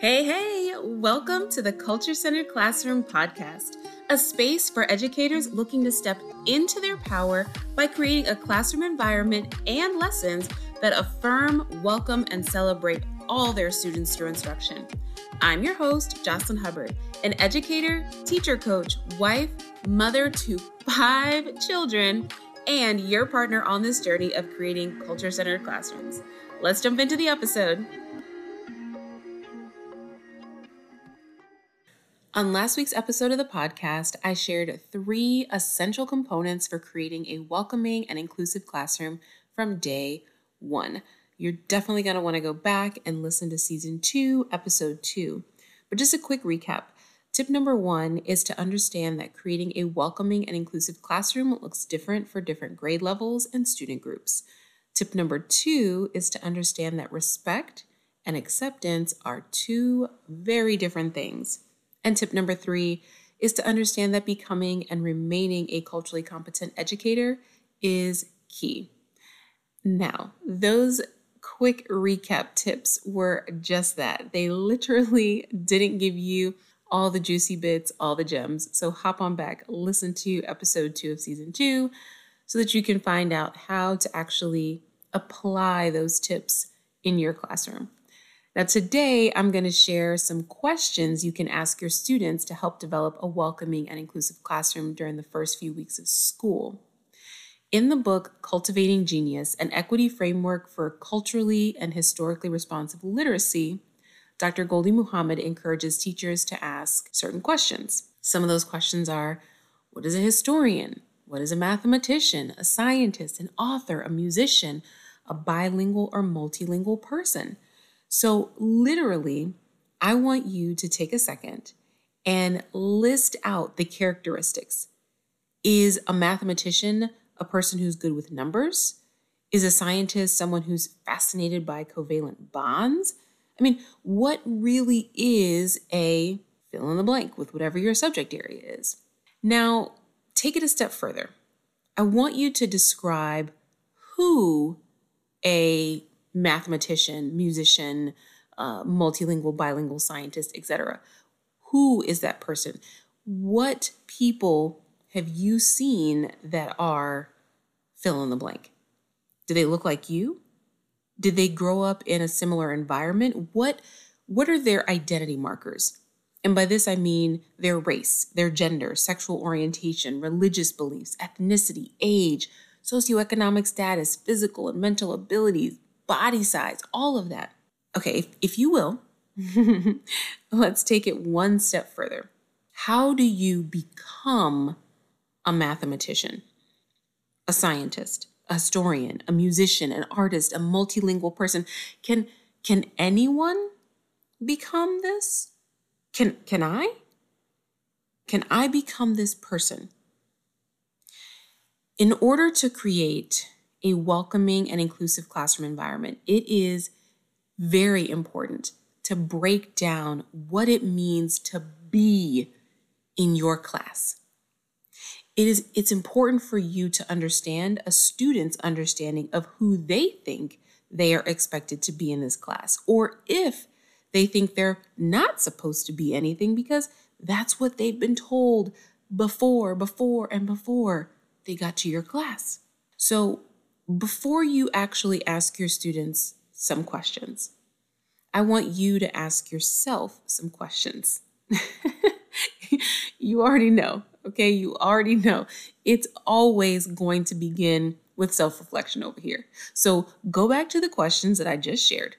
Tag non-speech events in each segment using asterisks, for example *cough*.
Hey, hey, welcome to the Culture Centered Classroom podcast, a space for educators looking to step into their power by creating a classroom environment and lessons that affirm, welcome, and celebrate all their students through instruction. I'm your host, Jocelynn Hubbard, an educator, teacher coach, wife, mother to five children, and your partner on this journey of creating culture centered classrooms. Let's jump into the episode. On last week's episode of the podcast, I shared three essential components for creating a welcoming and inclusive classroom from day one. You're definitely going to want to go back and listen to season two, episode two. But just a quick recap. Tip number one is to understand that creating a welcoming and inclusive classroom looks different for different grade levels and student groups. Tip number two is to understand that respect and acceptance are two very different things. And tip number three is to understand that becoming and remaining a culturally competent educator is key. Now, those quick recap tips were just that. They literally *laughs* didn't give you all the juicy bits, all the gems. So hop on back, listen to episode two of season two so that you can find out how to actually apply those tips in your classroom. Now, today I'm going to share some questions you can ask your students to help develop a welcoming and inclusive classroom during the first few weeks of school. In the book Cultivating Genius, an equity framework for culturally and historically responsive literacy, Dr. Gholdy Muhammad encourages teachers to ask certain questions. Some of those questions are What is a historian? What is a mathematician, a scientist, an author, a musician, a bilingual or multilingual person? So, literally, I want you to take a second and list out the characteristics. Is a mathematician a person who's good with numbers? Is a scientist someone who's fascinated by covalent bonds? I mean, what really is a fill in the blank with whatever your subject area is? Now, take it a step further. I want you to describe who a mathematician, musician, uh, multilingual, bilingual scientist, etc. Who is that person? What people have you seen that are fill in the blank? Do they look like you? Did they grow up in a similar environment? What what are their identity markers? And by this I mean their race, their gender, sexual orientation, religious beliefs, ethnicity, age, socioeconomic status, physical and mental abilities, body size, all of that. Okay, if, if you will, *laughs* let's take it one step further. How do you become a mathematician, a scientist, a historian, a musician, an artist, a multilingual person? Can can anyone become this? Can can I? Can I become this person? In order to create a welcoming and inclusive classroom environment, it is very important to break down what it means to be in your class. It is it's important for you to understand a student's understanding of who they think they are expected to be in this class or if they think they're not supposed to be anything because that's what they've been told before before and before they got to your class. So before you actually ask your students some questions i want you to ask yourself some questions *laughs* you already know Okay, you already know it's always going to begin with self reflection over here. So go back to the questions that I just shared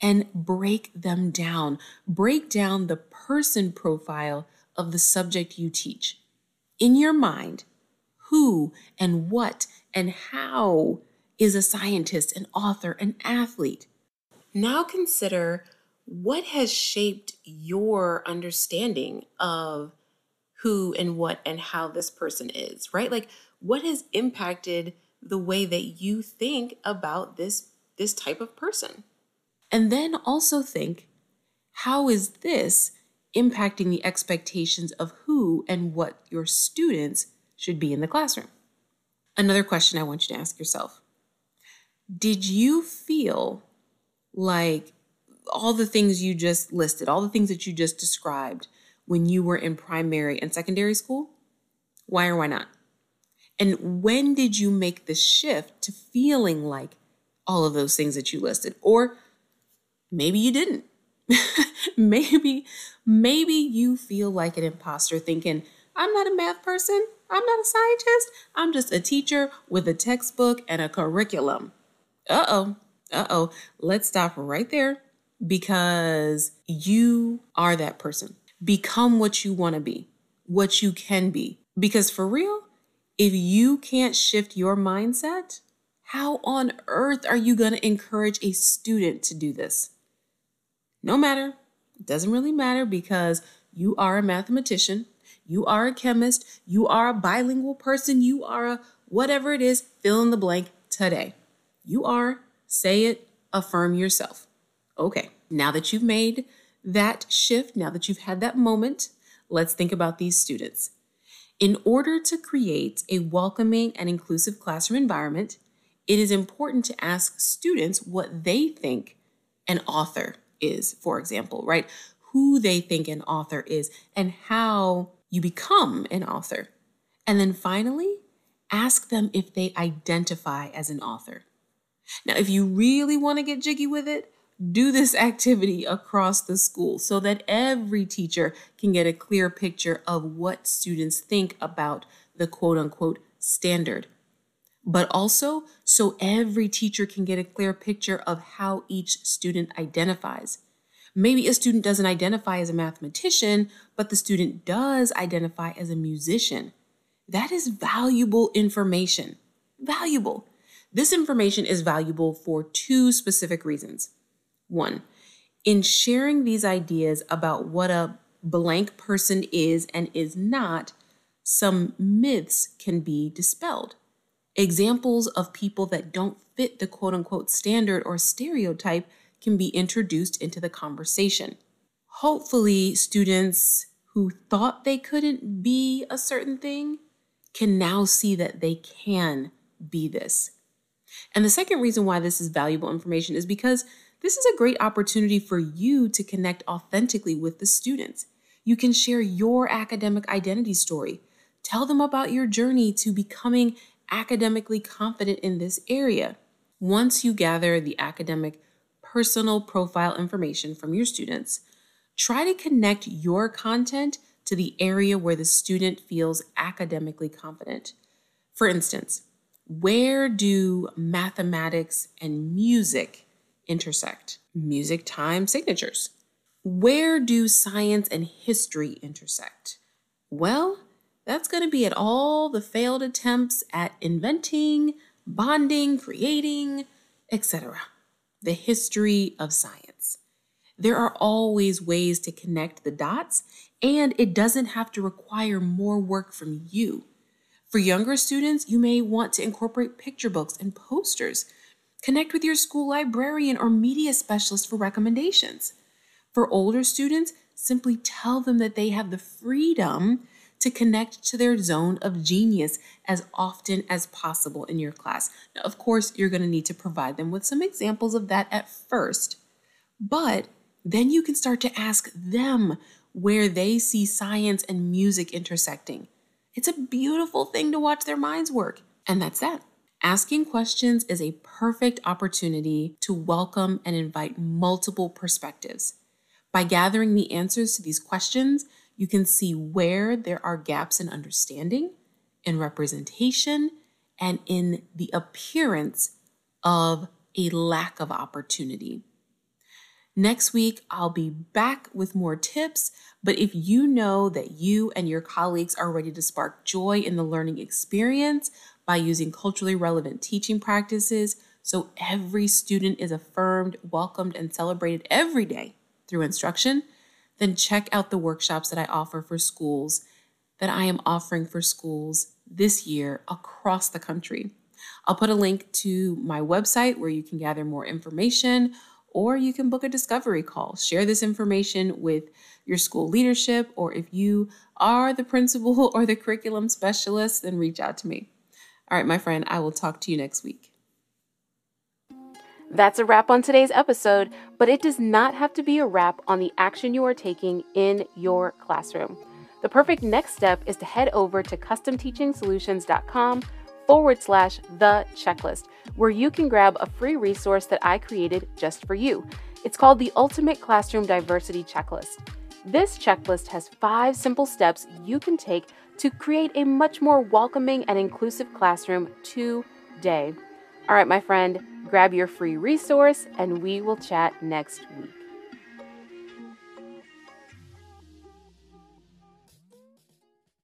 and break them down. Break down the person profile of the subject you teach. In your mind, who and what and how is a scientist, an author, an athlete? Now consider what has shaped your understanding of who and what and how this person is, right? Like what has impacted the way that you think about this this type of person? And then also think how is this impacting the expectations of who and what your students should be in the classroom? Another question I want you to ask yourself. Did you feel like all the things you just listed, all the things that you just described when you were in primary and secondary school? Why or why not? And when did you make the shift to feeling like all of those things that you listed? Or maybe you didn't. *laughs* maybe maybe you feel like an imposter thinking, I'm not a math person. I'm not a scientist. I'm just a teacher with a textbook and a curriculum. Uh-oh. Uh-oh. Let's stop right there because you are that person. Become what you want to be, what you can be. Because for real, if you can't shift your mindset, how on earth are you going to encourage a student to do this? No matter. It doesn't really matter because you are a mathematician, you are a chemist, you are a bilingual person, you are a whatever it is, fill in the blank today. You are, say it, affirm yourself. Okay, now that you've made that shift, now that you've had that moment, let's think about these students. In order to create a welcoming and inclusive classroom environment, it is important to ask students what they think an author is, for example, right? Who they think an author is and how you become an author. And then finally, ask them if they identify as an author. Now, if you really want to get jiggy with it, do this *laughs* activity across the school so that every teacher can get a clear picture of what students think about the quote unquote standard. But also so every teacher can get a clear picture of how each student identifies. Maybe a student doesn't identify as a mathematician, but the student does identify as a musician. That is valuable information. Valuable. This information is valuable for two specific reasons. One, in sharing these ideas about what a blank person is and is not, some myths can be dispelled. Examples of people that don't fit the quote unquote standard or stereotype can be introduced into the conversation. Hopefully, students who thought they couldn't be a certain thing can now see that they can be this. And the second reason why this is valuable information is because this is a great opportunity for you to connect authentically with the students. You can share your academic identity story. Tell them about your journey to becoming academically confident in this area. Once you gather the academic personal profile information from your students, try to connect your content to the area where the student feels academically confident. For instance, where do mathematics and music intersect? Music time signatures. Where do science and history intersect? Well, that's going to be at all the failed attempts at inventing, bonding, creating, etc the history of science. There are always ways to connect the dots, and it doesn't have to require more work from you. For younger students, you may want to incorporate picture books and posters. Connect with your school librarian or media specialist for recommendations. For older students, simply tell them that they have the freedom to connect to their zone of genius as often as possible in your class. Now, of course, you're going to need to provide them with some examples of that at first, but then you can start to ask them where they see science and music intersecting. It's a beautiful thing to watch their minds work. And that's that. Asking questions is a perfect opportunity to welcome and invite multiple perspectives. By gathering the answers to these questions, you can see where there are gaps in understanding, in representation, and in the appearance of a lack of opportunity. Next week, I'll be back with more tips. But if you know that you and your colleagues are ready to spark joy in the learning experience by using culturally relevant teaching practices, so every student is affirmed, welcomed, and celebrated every day through instruction, then check out the workshops that I offer for schools that I am offering for schools this year across the country. I'll put a link to my website where you can gather more information or you can book a discovery call. Share this information with your school leadership, or if you are the principal *laughs* or the curriculum specialist, then reach out to me. All right, my friend, I will talk to you next week. That's a wrap on today's episode, but it does not have to be a wrap on the action you are taking in your classroom. The perfect next step is to head over to customteachingsolutions.com forward slash the checklist, where you can grab a free resource that I created just for you. It's called the Ultimate Classroom Diversity Checklist. This checklist has five simple steps you can take to create a much more welcoming and inclusive classroom today. All right, my friend, grab your free resource and we will chat next week.